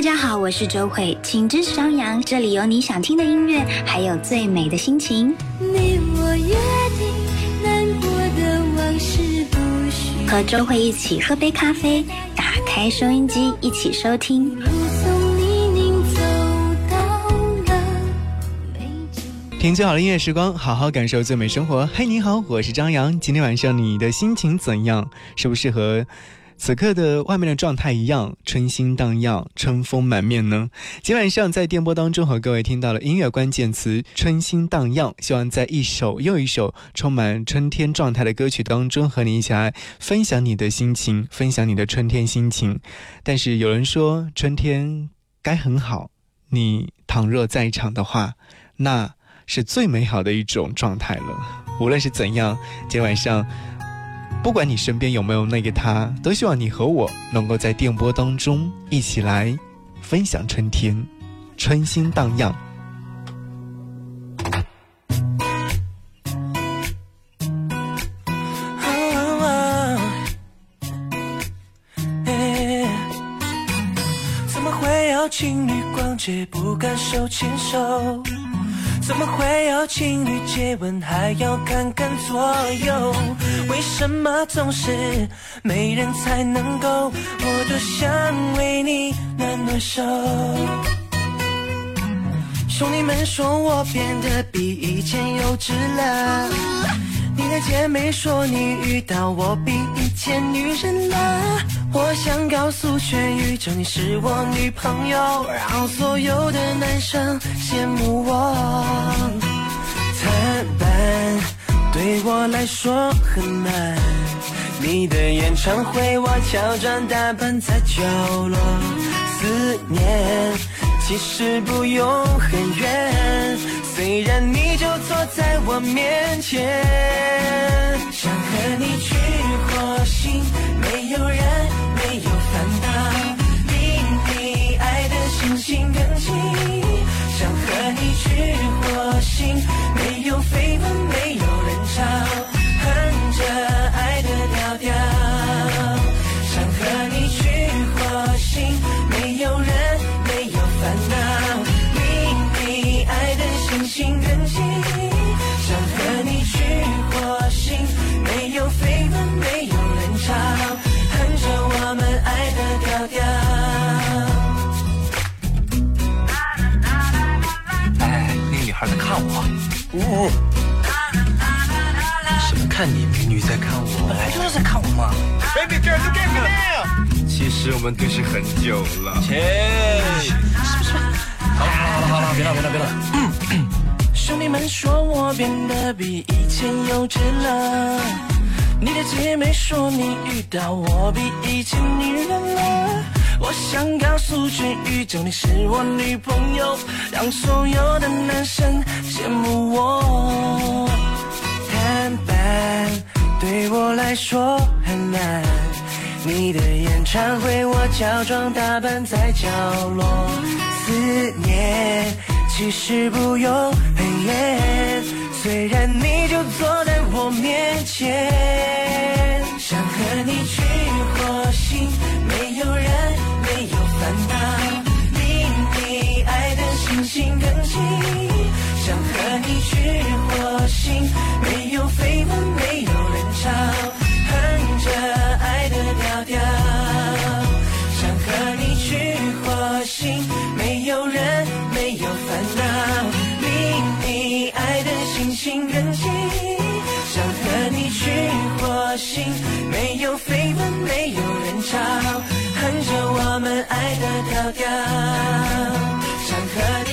大家好，我是周慧，请支持张扬，这里有你想听的音乐，还有最美的心情。你我约定，难过的往事不许。和周慧一起喝杯咖啡，打开收音机，一起收听。听最好的音乐时光，好好感受最美生活。嘿，你好，我是张扬。今天晚上你的心情怎样？是不是和此刻的外面的状态一样，春心荡漾，春风满面呢？今晚上在电波当中和各位听到了音乐关键词“春心荡漾”，希望在一首又一首充满春天状态的歌曲当中，和你一起来分享你的心情，分享你的春天心情。但是有人说，春天该很好，你倘若在场的话，那。是最美好的一种状态了。无论是怎样，今晚上，不管你身边有没有那个他，都希望你和我能够在电波当中一起来分享春天，春心荡漾。怎么会有情侣逛街不敢手牵手？怎么会有情侣接吻还要看看左右？为什么总是没人才能够？我多想为你暖暖手。兄弟们说我变得比以前幼稚了，你的姐妹说你遇到我比以前女人了。我想告诉全宇宙，你是我女朋友，让所有的男生羡慕我。坦白对我来说很难，你的演唱会我乔装打扮在角落。思念其实不用很远，虽然你就坐在我面前，想和你去火星，没有人。去火星，没有绯闻，没有人潮，呜。什么看你？美女在看我。本来就是在看我嘛。Baby girl, look at me 其实我们对视很久了。切。是不是？好了好了好了，别闹别闹别闹。兄弟们说我变得比以前幼稚了。你的姐妹说你遇到我比以前女人了，我想告诉全宇宙你是我女朋友，让所有的男生羡慕我。坦白对我来说很难，你的演唱会我乔装打扮在角落，思念其实不用很远。虽然你就坐在我面前，想和你去火星，没有人，烦恼，比你爱的星星更近。想和你去火星，没有绯闻，没有人潮，哼着爱的调调。想和你去火星，没有人，没有烦恼。离你爱的星星更近，想和你去火星，没有绯闻，没有人潮，哼着我们爱的调调。想和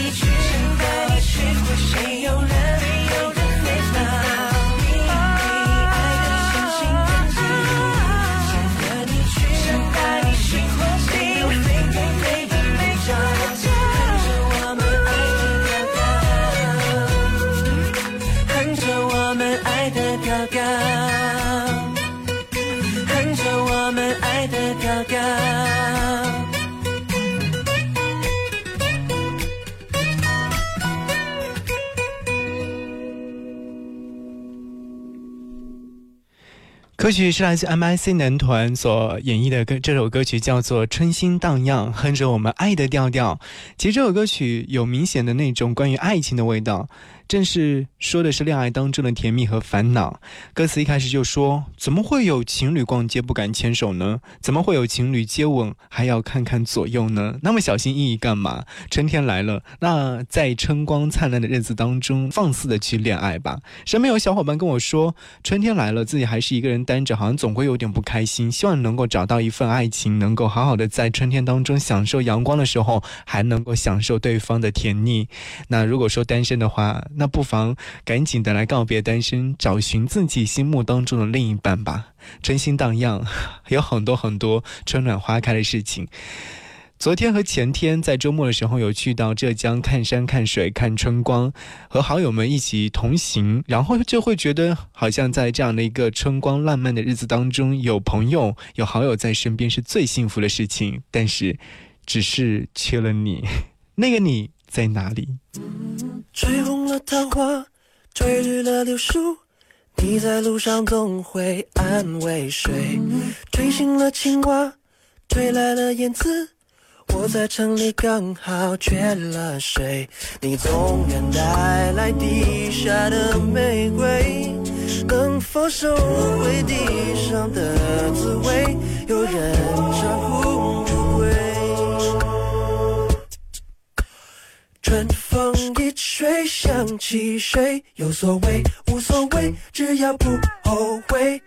歌曲是来自 M I C 男团所演绎的歌，这首歌曲叫做《春心荡漾》，哼着我们爱的调调。其实这首歌曲有明显的那种关于爱情的味道。正是说的是恋爱当中的甜蜜和烦恼。歌词一开始就说：“怎么会有情侣逛街不敢牵手呢？怎么会有情侣接吻还要看看左右呢？那么小心翼翼干嘛？春天来了，那在春光灿烂的日子当中，放肆的去恋爱吧。”身边有小伙伴跟我说：“春天来了，自己还是一个人单着，好像总会有点不开心。希望能够找到一份爱情，能够好好的在春天当中享受阳光的时候，还能够享受对方的甜腻。那如果说单身的话，那不妨赶紧的来告别单身，找寻自己心目当中的另一半吧。春心荡漾，有很多很多春暖花开的事情。昨天和前天在周末的时候有去到浙江看山看水看春光，和好友们一起同行，然后就会觉得好像在这样的一个春光烂漫的日子当中，有朋友有好友在身边是最幸福的事情。但是，只是缺了你，那个你。在哪里？吹红了桃花，吹绿了柳树，你在路上总会安慰谁？吹醒了青蛙，吹来了燕子，我在城里刚好缺了谁？你总愿带来地下的玫瑰，能否收回地上的滋味？有人春风一吹，想起谁？有所谓，无所谓，只要不后悔。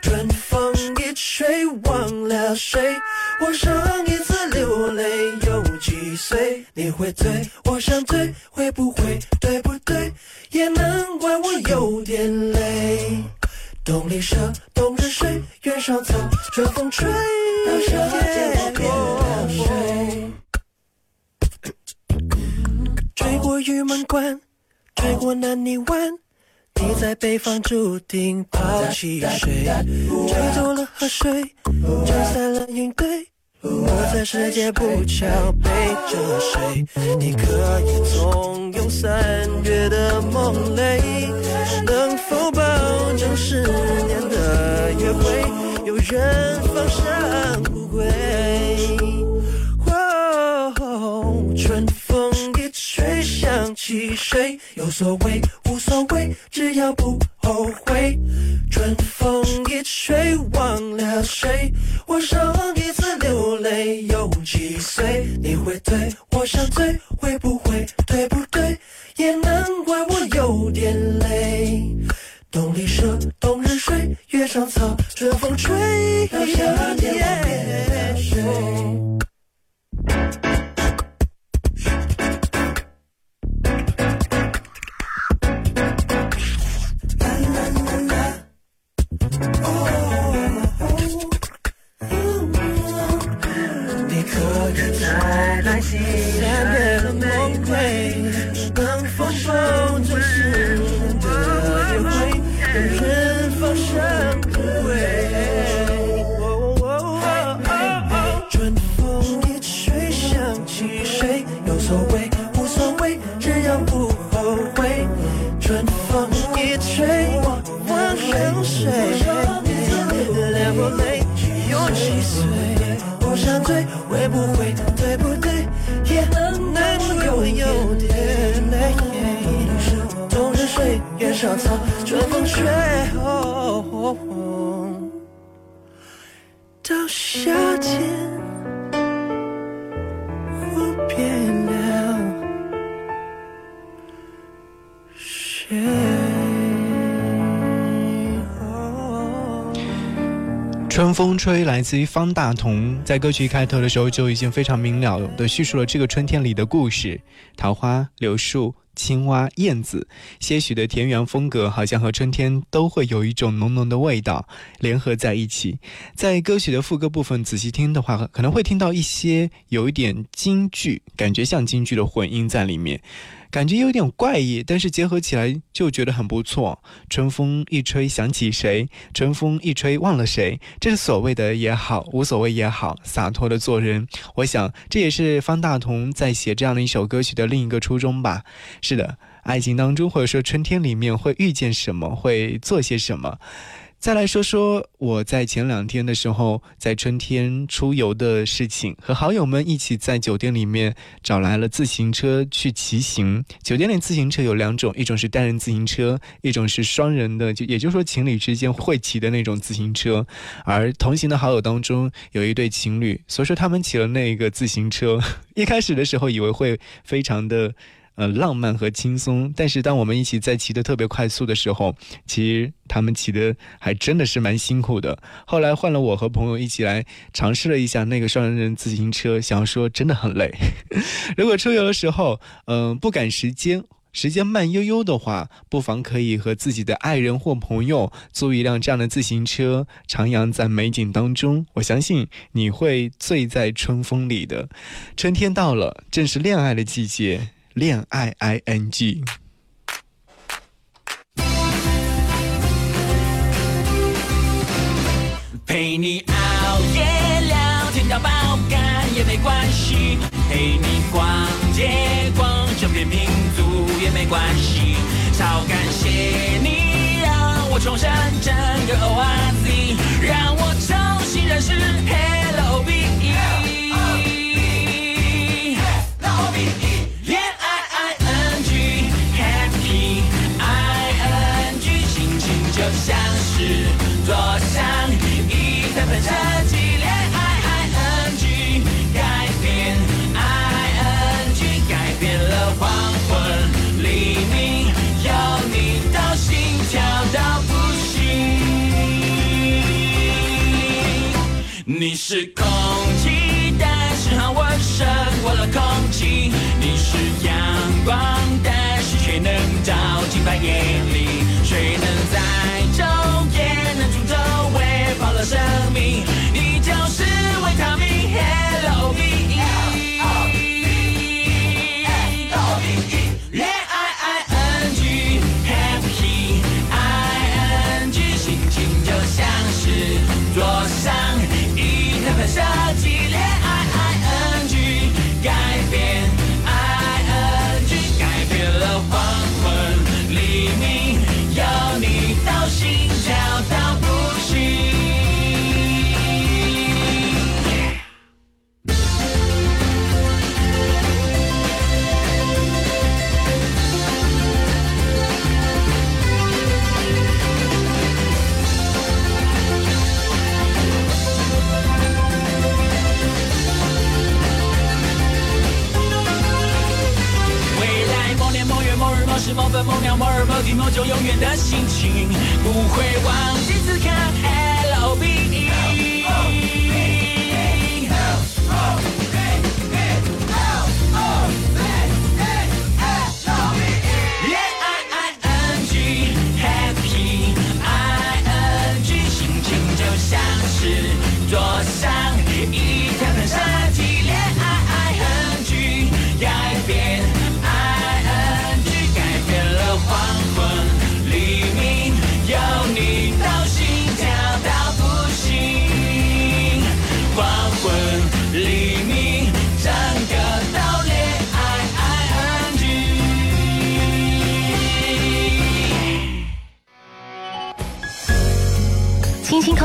春风一吹，忘了谁？我上一次流泪有几岁？你会醉，我想醉，会不会？对不对？也难怪我有点累。冬里蛇，冬日睡，原上草，春风吹，到夏天我变了水。吹过玉门关，吹过南泥湾，你在北方注定抛弃谁？吹走了河水，吹散了云堆，我在世界不巧背着谁？你可以纵容三月的梦泪，能否保证十年的约会，有人放生不归？谁？有所谓，无所谓，只要不后悔。春风一吹，忘了谁？我上一次流泪有几岁？你会醉，我想醉，会不会？对不对？也难怪我有点累。冬里蛇，冬日睡，月上草，春风吹，到夏天夏天。春风吹，来自于方大同，在歌曲开头的时候就已经非常明了的叙述了这个春天里的故事：桃花、柳树、青蛙、燕子，些许的田园风格，好像和春天都会有一种浓浓的味道联合在一起。在歌曲的副歌部分仔细听的话，可能会听到一些有一点京剧，感觉像京剧的混音在里面。感觉有点怪异，但是结合起来就觉得很不错。春风一吹想起谁？春风一吹忘了谁？这是所谓的也好，无所谓也好，洒脱的做人。我想这也是方大同在写这样的一首歌曲的另一个初衷吧。是的，爱情当中或者说春天里面会遇见什么，会做些什么。再来说说我在前两天的时候，在春天出游的事情，和好友们一起在酒店里面找来了自行车去骑行。酒店里自行车有两种，一种是单人自行车，一种是双人的，就也就是说情侣之间会骑的那种自行车。而同行的好友当中有一对情侣，所以说他们骑了那个自行车，一开始的时候以为会非常的。呃，浪漫和轻松，但是当我们一起在骑得特别快速的时候，其实他们骑的还真的是蛮辛苦的。后来换了我和朋友一起来尝试了一下那个双人自行车，想要说真的很累。如果出游的时候，嗯，不赶时间，时间慢悠悠的话，不妨可以和自己的爱人或朋友租一辆这样的自行车，徜徉在美景当中。我相信你会醉在春风里的。春天到了，正是恋爱的季节。恋爱 i n g，陪你熬夜聊天到爆肝也没关系，陪你逛街逛整片拼图也没关系，超感谢你让我重生整个 O R Z，让我重新认识 Hello B。你是空气，但是好闻胜过了空气。你是阳光，但是却能照进半夜里。秒某日某地某就永远的心情，不会忘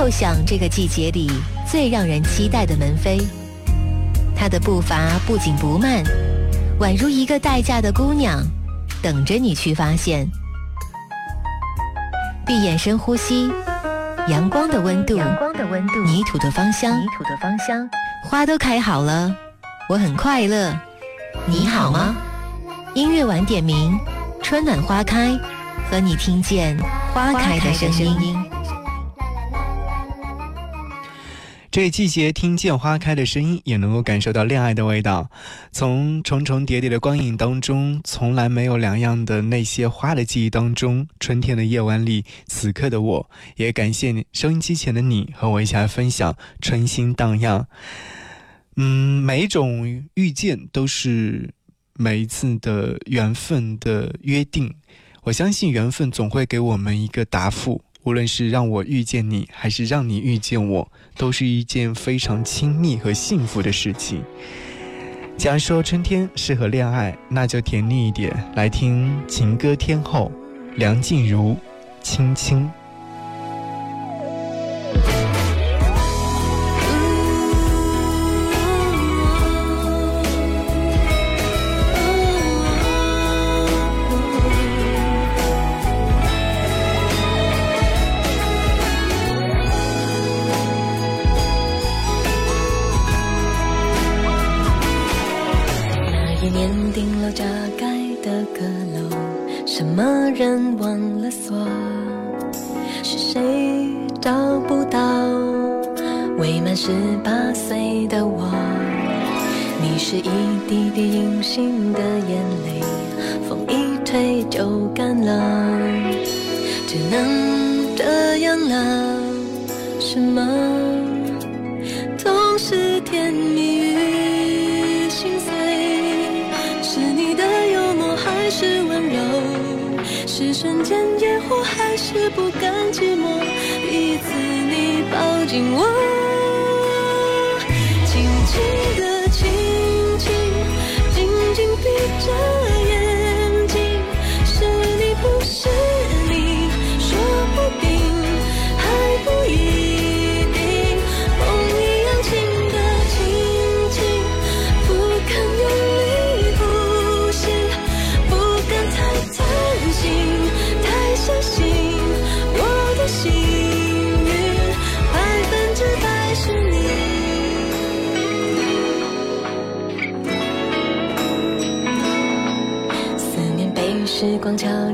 奏响这个季节里最让人期待的门扉，他的步伐不紧不慢，宛如一个待嫁的姑娘，等着你去发现。闭眼深呼吸，阳光的温度，阳光的温度泥土的芳香，花都开好了，我很快乐。你好吗？音乐晚点名，春暖花开，和你听见花开的声音。这季节听见花开的声音，也能够感受到恋爱的味道。从重重叠叠的光影当中，从来没有两样的那些花的记忆当中，春天的夜晚里，此刻的我，也感谢你收音机前的你和我一起来分享春心荡漾。嗯，每一种遇见都是每一次的缘分的约定。我相信缘分总会给我们一个答复。无论是让我遇见你，还是让你遇见我，都是一件非常亲密和幸福的事情。假如说春天适合恋爱，那就甜蜜一点，来听情歌天后梁静茹，《亲亲》。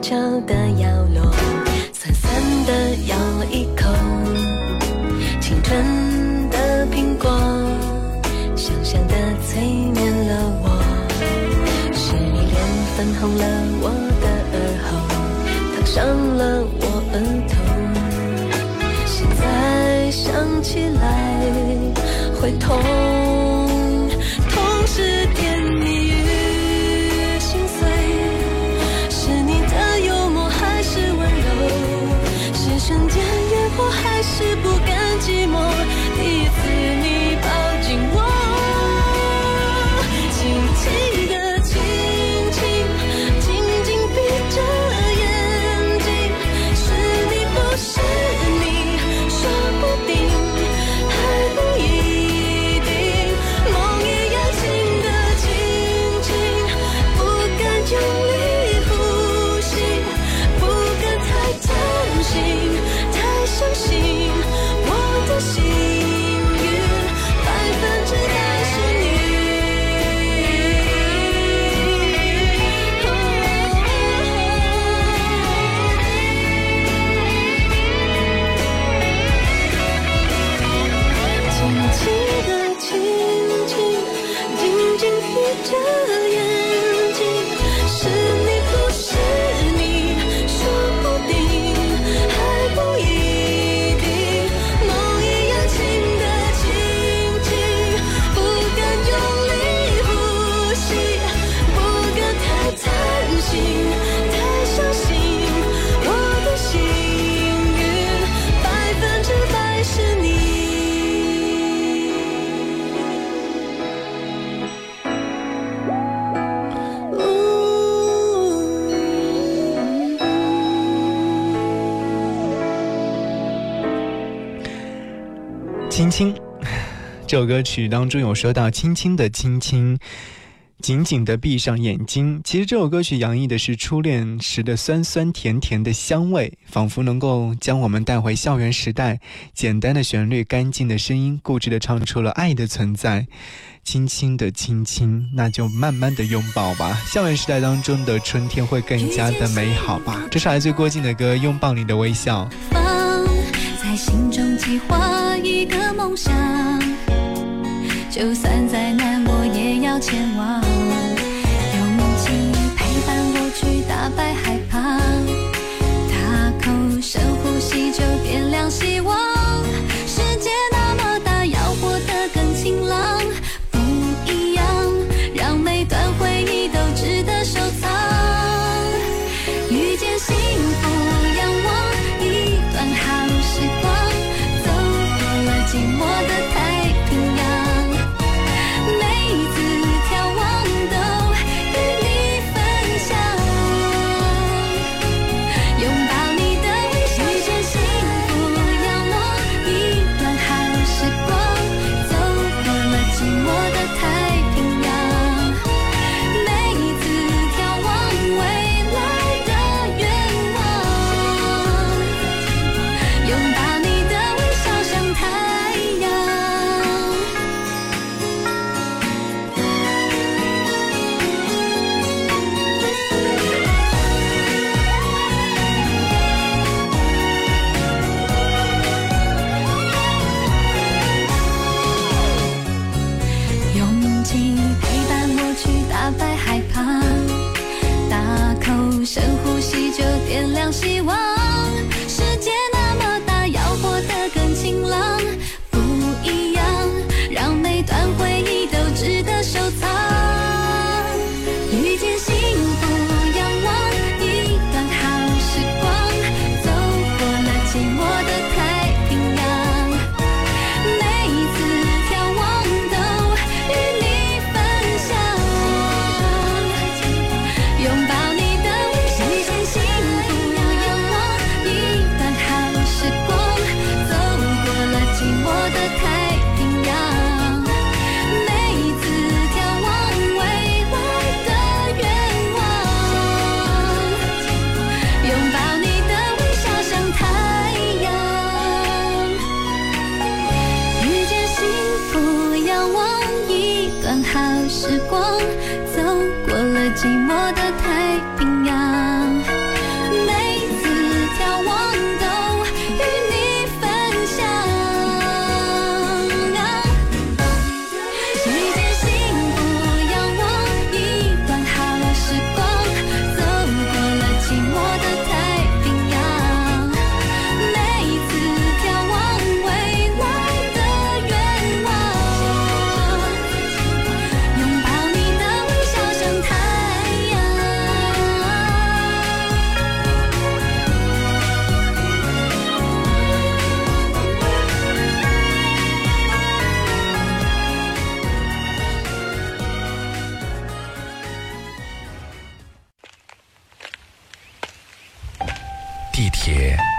悄悄地摇落，酸酸的咬一口，青春的苹果，香香的催眠了我。是你脸粉红了我的耳后，烫伤了我额头。现在想起来会痛。首歌曲当中有说到“轻轻的亲亲，紧紧的闭上眼睛”。其实这首歌曲洋溢的是初恋时的酸酸甜甜的香味，仿佛能够将我们带回校园时代。简单的旋律，干净的声音，固执的唱出了爱的存在。轻轻的亲亲，那就慢慢的拥抱吧。校园时代当中的春天会更加的美好吧。这是来自郭靖的歌《拥抱你的微笑》。在心中计划一个梦想，就算再难，我也要前往。有梦境陪伴我去打败害怕，大口深呼吸就变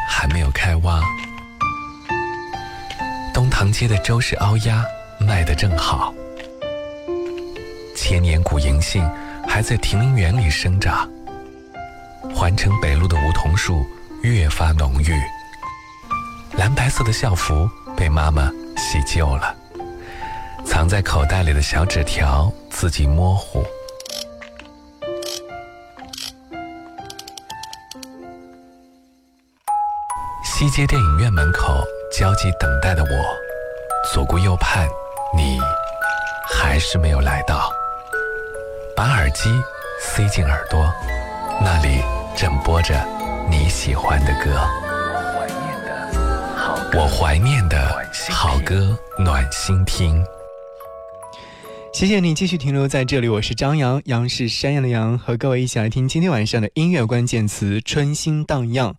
还没有开挖，东塘街的周氏凹鸭卖得正好，千年古银杏还在亭林园里生长。环城北路的梧桐树越发浓郁，蓝白色的校服被妈妈洗旧了，藏在口袋里的小纸条字迹模糊。西街电影院门口焦急等待的我。左顾右盼，你还是没有来到。把耳机塞进耳朵，那里正播着你喜欢的歌。我怀念的好歌，暖心听。谢谢你继续停留在这里，我是张扬，杨是山羊的羊，和各位一起来听今天晚上的音乐关键词“春心荡漾”。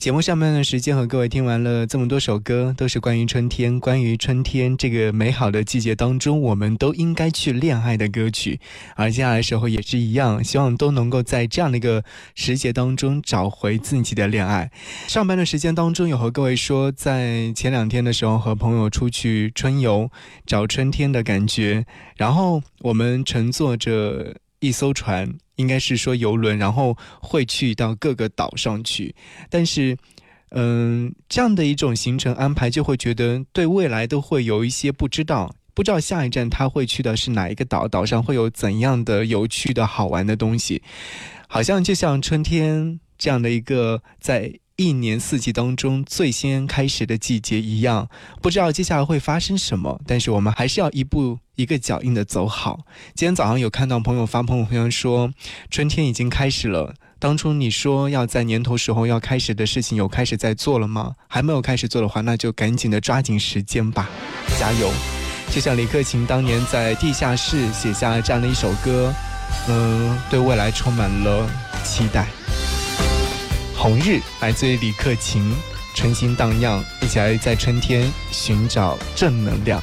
节目上半段时间和各位听完了这么多首歌，都是关于春天，关于春天这个美好的季节当中，我们都应该去恋爱的歌曲。而接下来的时候也是一样，希望都能够在这样的一个时节当中找回自己的恋爱。上班的时间当中有和各位说，在前两天的时候和朋友出去春游，找春天的感觉，然后。然后我们乘坐着一艘船，应该是说游轮，然后会去到各个岛上去。但是，嗯，这样的一种行程安排，就会觉得对未来都会有一些不知道，不知道下一站他会去的是哪一个岛，岛上会有怎样的有趣的好玩的东西。好像就像春天这样的一个在。一年四季当中最先开始的季节一样，不知道接下来会发生什么，但是我们还是要一步一个脚印的走好。今天早上有看到朋友发朋友圈说，春天已经开始了。当初你说要在年头时候要开始的事情，有开始在做了吗？还没有开始做的话，那就赶紧的抓紧时间吧，加油！就像李克勤当年在地下室写下这样的一首歌，嗯，对未来充满了期待。红日来自于李克勤，春心荡漾，一起来在春天寻找正能量。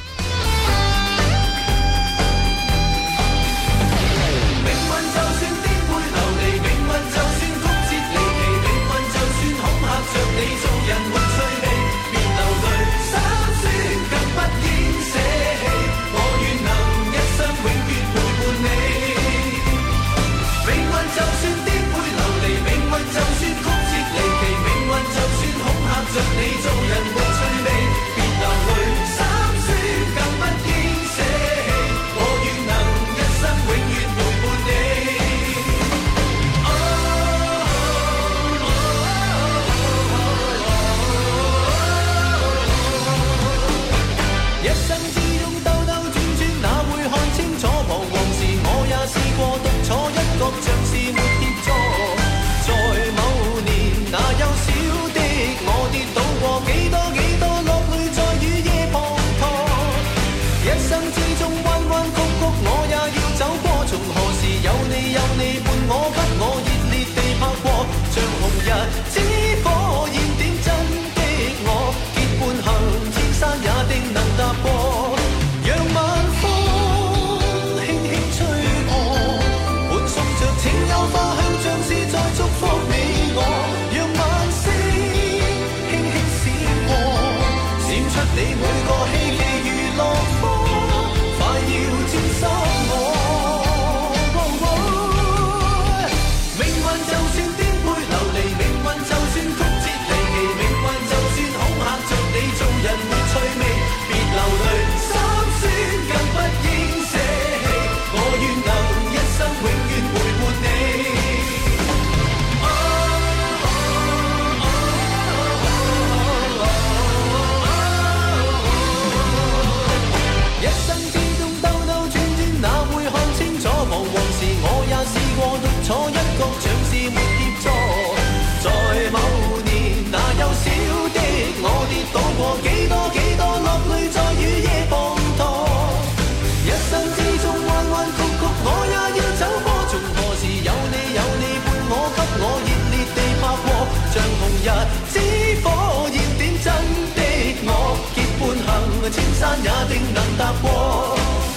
千山也定能踏过。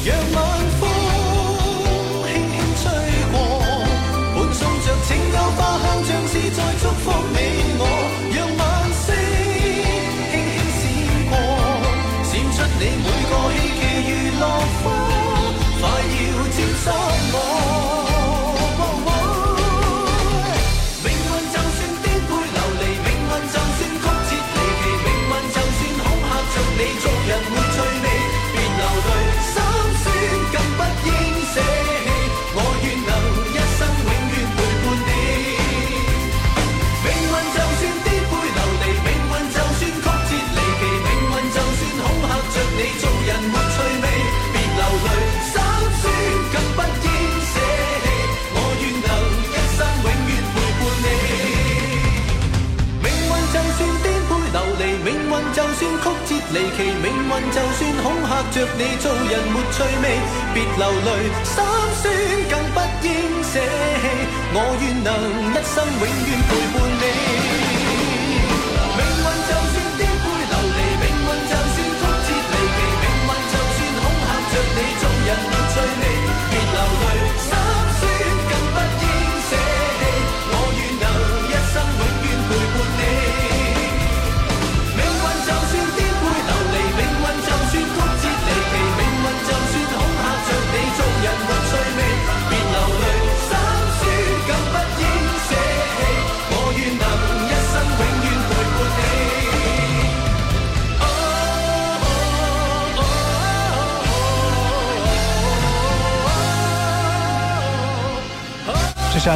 让晚风轻轻吹过，伴送着清幽花香，像是在祝福你我。让晚星轻轻闪过，闪出你每个希冀如落花，曲折离奇命运就算恐吓着你，做人没趣味，别流泪，心酸更不应舍弃。我愿能一生永远陪伴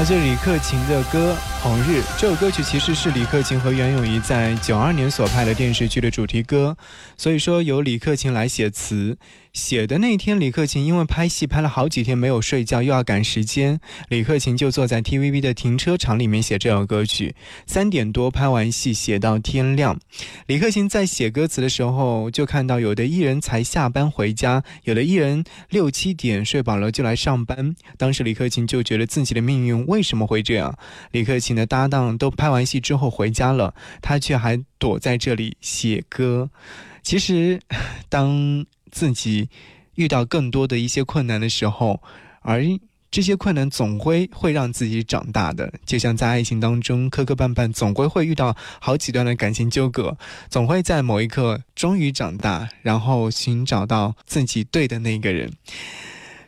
是李克勤的歌《红日》。这首歌曲其实是李克勤和袁咏仪在九二年所拍的电视剧的主题歌，所以说由李克勤来写词。写的那天，李克勤因为拍戏拍了好几天没有睡觉，又要赶时间，李克勤就坐在 TVB 的停车场里面写这首歌曲。三点多拍完戏，写到天亮。李克勤在写歌词的时候，就看到有的艺人才下班回家，有的艺人六七点睡饱了就来上班。当时李克勤就觉得自己的命运为什么会这样？李克勤的搭档都拍完戏之后回家了，他却还躲在这里写歌。其实，当自己遇到更多的一些困难的时候，而这些困难总归会让自己长大的。就像在爱情当中磕磕绊绊，总归会遇到好几段的感情纠葛，总会在某一刻终于长大，然后寻找到自己对的那个人。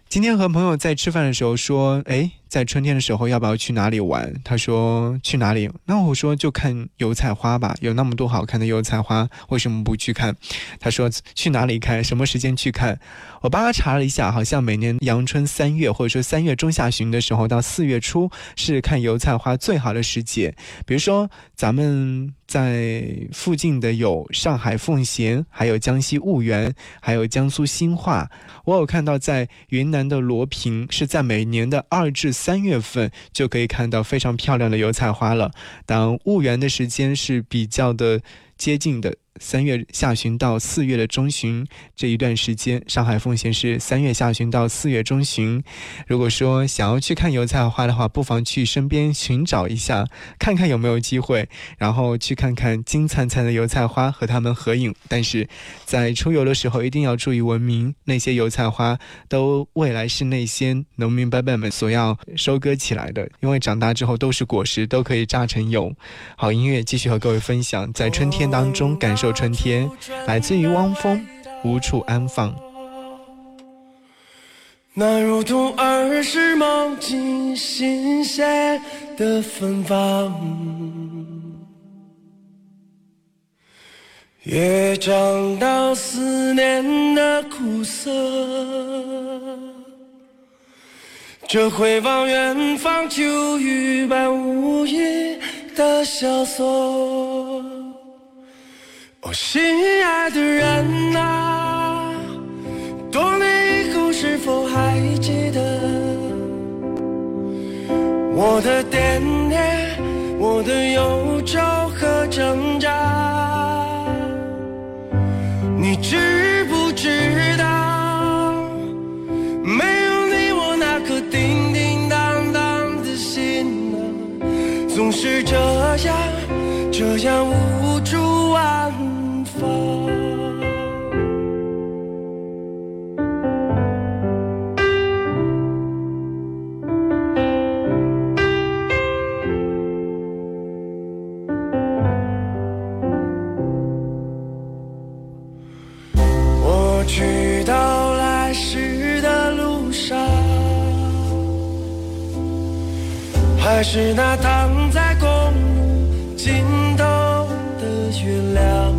今天和朋友在吃饭的时候说：“哎。”在春天的时候，要不要去哪里玩？他说去哪里？那我说就看油菜花吧，有那么多好看的油菜花，为什么不去看？他说去哪里看？什么时间去看？我帮他查了一下，好像每年阳春三月，或者说三月中下旬的时候到四月初是看油菜花最好的时节。比如说咱们在附近的有上海奉贤，还有江西婺源，还有江苏兴化。我有看到在云南的罗平是在每年的二至。三月份就可以看到非常漂亮的油菜花了。当婺源的时间是比较的接近的。三月下旬到四月的中旬这一段时间，上海奉贤是三月下旬到四月中旬。如果说想要去看油菜花的话，不妨去身边寻找一下，看看有没有机会，然后去看看金灿灿的油菜花，和它们合影。但是在出游的时候一定要注意文明，那些油菜花都未来是那些农民伯伯们所要收割起来的，因为长大之后都是果实，都可以榨成油。好，音乐继续和各位分享，在春天当中感受。春天，来自于汪峰，无处安放。那如同儿时梦境新鲜的芬芳，也尝到思念的苦涩。这回望远方，秋雨般无垠的萧索。我心爱的人啊，多年以后是否还记得我的惦念，我的忧愁和挣扎？你知不知道，没有你，我那颗叮叮当当的心啊，总是这样，这样无助啊。还是那躺在公路尽头的月亮。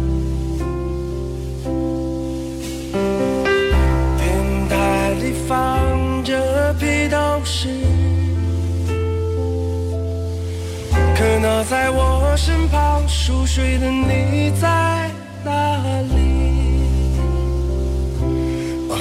电台里放着披头士，可那在我身旁熟睡的你在哪里？哦，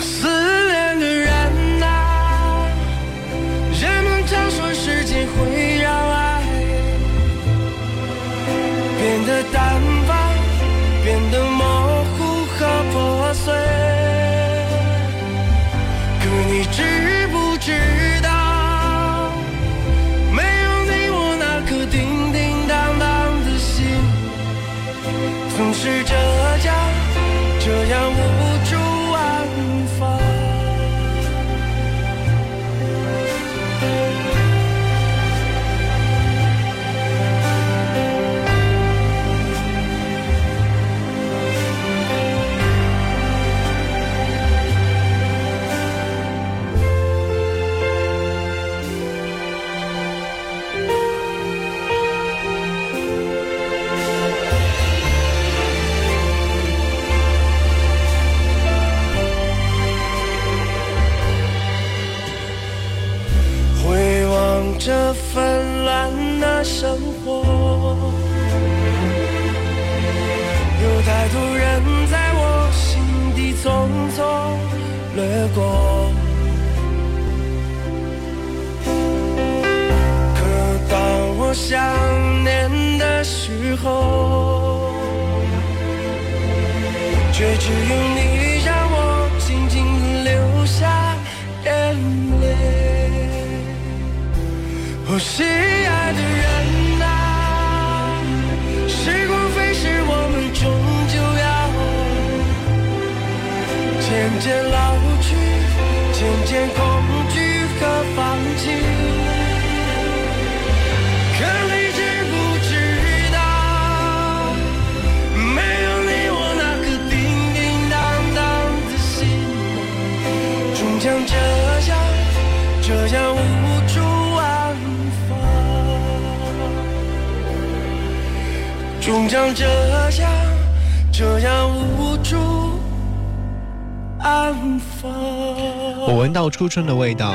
掠过。可当我想念的时候，却只有你让我静静流下眼泪。哦，心爱的终将这样，这样无助安放。我闻到初春的味道，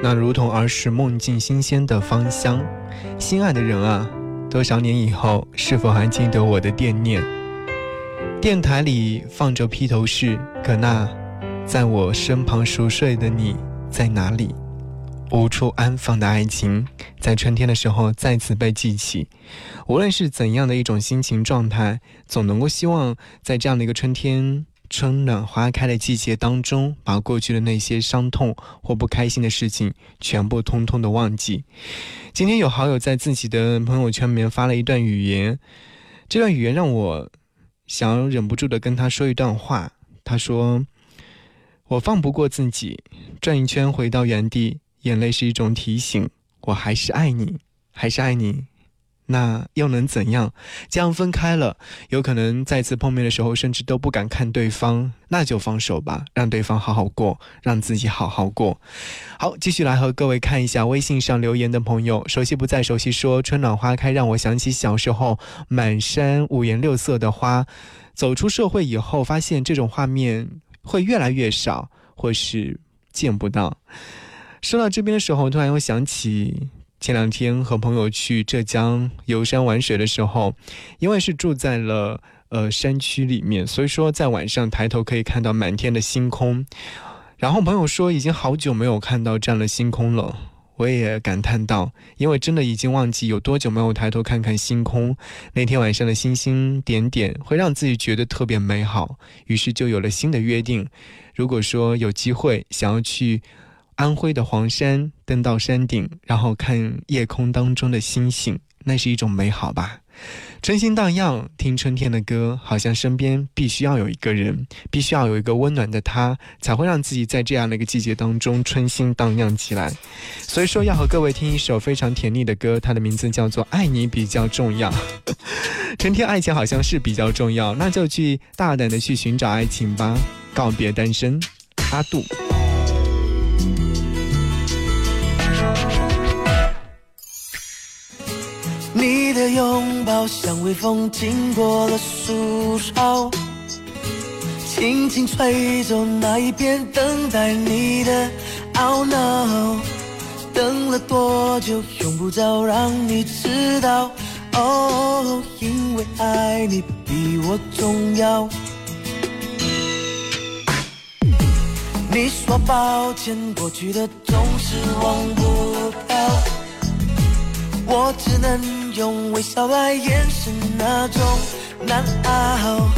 那如同儿时梦境新鲜的芳香。心爱的人啊，多少年以后，是否还记得我的惦念？电台里放着披头士，可那在我身旁熟睡的你在哪里？无处安放的爱情，在春天的时候再次被记起。无论是怎样的一种心情状态，总能够希望在这样的一个春天。春暖花开的季节当中，把过去的那些伤痛或不开心的事情全部通通的忘记。今天有好友在自己的朋友圈里面发了一段语言，这段语言让我想忍不住的跟他说一段话。他说：“我放不过自己，转一圈回到原地，眼泪是一种提醒，我还是爱你，还是爱你。”那又能怎样？这样分开了，有可能再次碰面的时候，甚至都不敢看对方，那就放手吧，让对方好好过，让自己好好过。好，继续来和各位看一下微信上留言的朋友。熟悉不再熟悉，说春暖花开，让我想起小时候满山五颜六色的花。走出社会以后，发现这种画面会越来越少，或是见不到。说到这边的时候，突然又想起。前两天和朋友去浙江游山玩水的时候，因为是住在了呃山区里面，所以说在晚上抬头可以看到满天的星空。然后朋友说已经好久没有看到这样的星空了，我也感叹到，因为真的已经忘记有多久没有抬头看看星空。那天晚上的星星点点会让自己觉得特别美好，于是就有了新的约定。如果说有机会想要去。安徽的黄山，登到山顶，然后看夜空当中的星星，那是一种美好吧。春心荡漾，听春天的歌，好像身边必须要有一个人，必须要有一个温暖的他，才会让自己在这样的一个季节当中春心荡漾起来。所以说，要和各位听一首非常甜蜜的歌，它的名字叫做《爱你比较重要》。春天爱情好像是比较重要，那就去大胆的去寻找爱情吧，告别单身，阿杜。你的拥抱像微风经过了树梢，轻轻吹走那一片等待你的懊恼。等了多久，用不着让你知道。哦，因为爱你比我重要。你说抱歉，过去的总是忘不掉，我只能用微笑来掩饰那种难熬。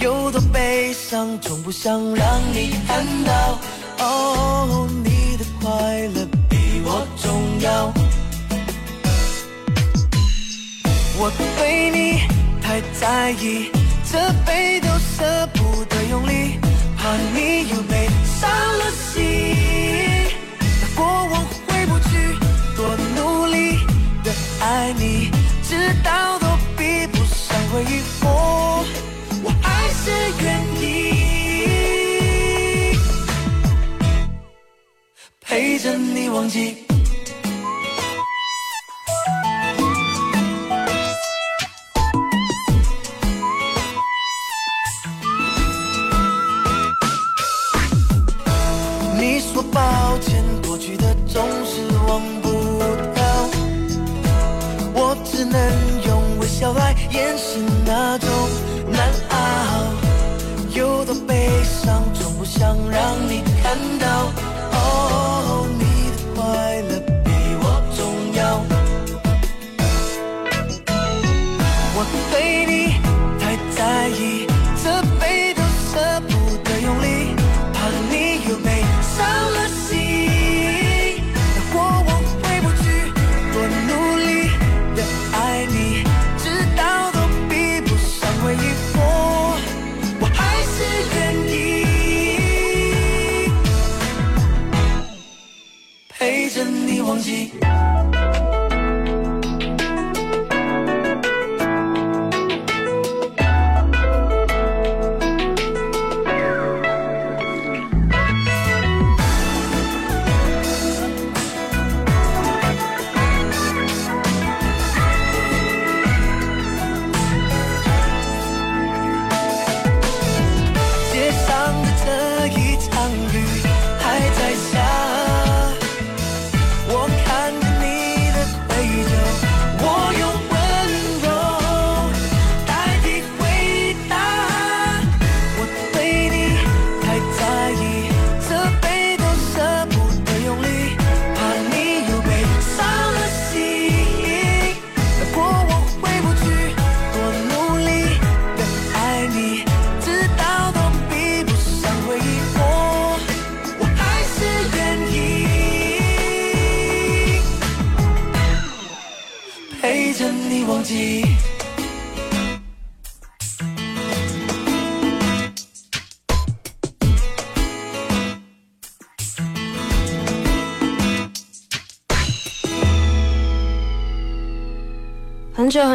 有多悲伤，从不想让你看到。哦，你的快乐比我重要。我对你太在意，这杯都舍不得用力，怕你又被。伤了心，那过往回不去，多努力的爱你，直到都比不上回忆，我我还是愿意陪着你忘记。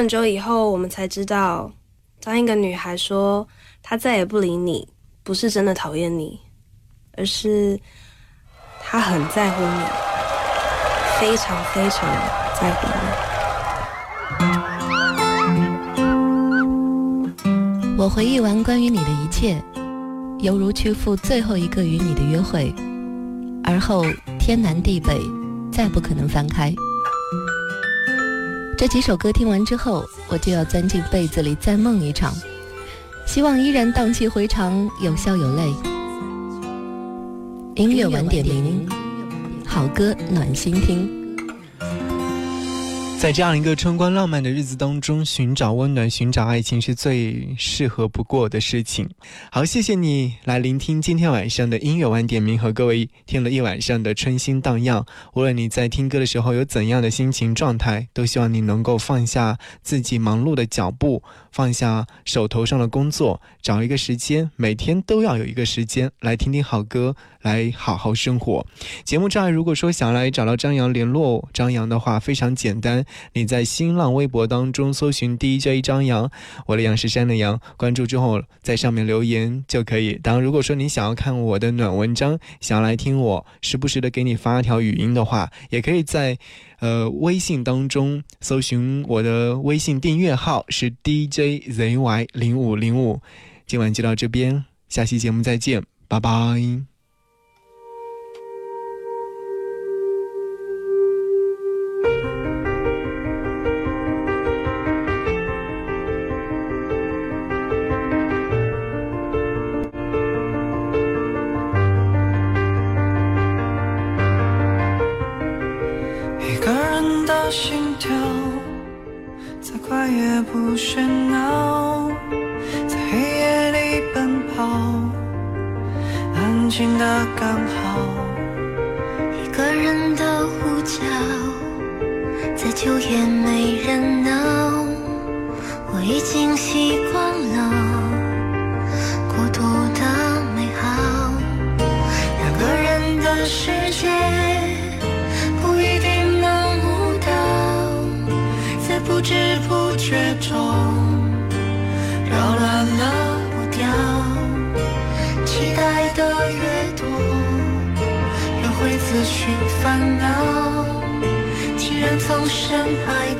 很久以后，我们才知道，当一个女孩说她再也不理你，不是真的讨厌你，而是她很在乎你，非常非常在乎你。我回忆完关于你的一切，犹如去赴最后一个与你的约会，而后天南地北，再不可能翻开。这几首歌听完之后，我就要钻进被子里再梦一场，希望依然荡气回肠，有笑有泪。音乐晚点名，好歌暖心听。在这样一个春光浪漫的日子当中，寻找温暖、寻找爱情是最适合不过的事情。好，谢谢你来聆听今天晚上的音乐晚点名，和各位听了一晚上的春心荡漾。无论你在听歌的时候有怎样的心情状态，都希望你能够放下自己忙碌的脚步，放下手头上的工作，找一个时间，每天都要有一个时间来听听好歌。来好好生活。节目这儿，如果说想来找到张扬联络张扬的话，非常简单，你在新浪微博当中搜寻 DJ 张扬，我的杨是山的杨，关注之后在上面留言就可以。当然，如果说你想要看我的暖文章，想要来听我时不时的给你发条语音的话，也可以在呃微信当中搜寻我的微信订阅号是 DJZY 零五零五。今晚就到这边，下期节目再见，拜拜。喧闹在黑夜里奔跑安静的刚好。一个人的呼叫在久也没人闹。我已经习中扰乱了步调。期待的越多越会自寻烦恼。既然曾深爱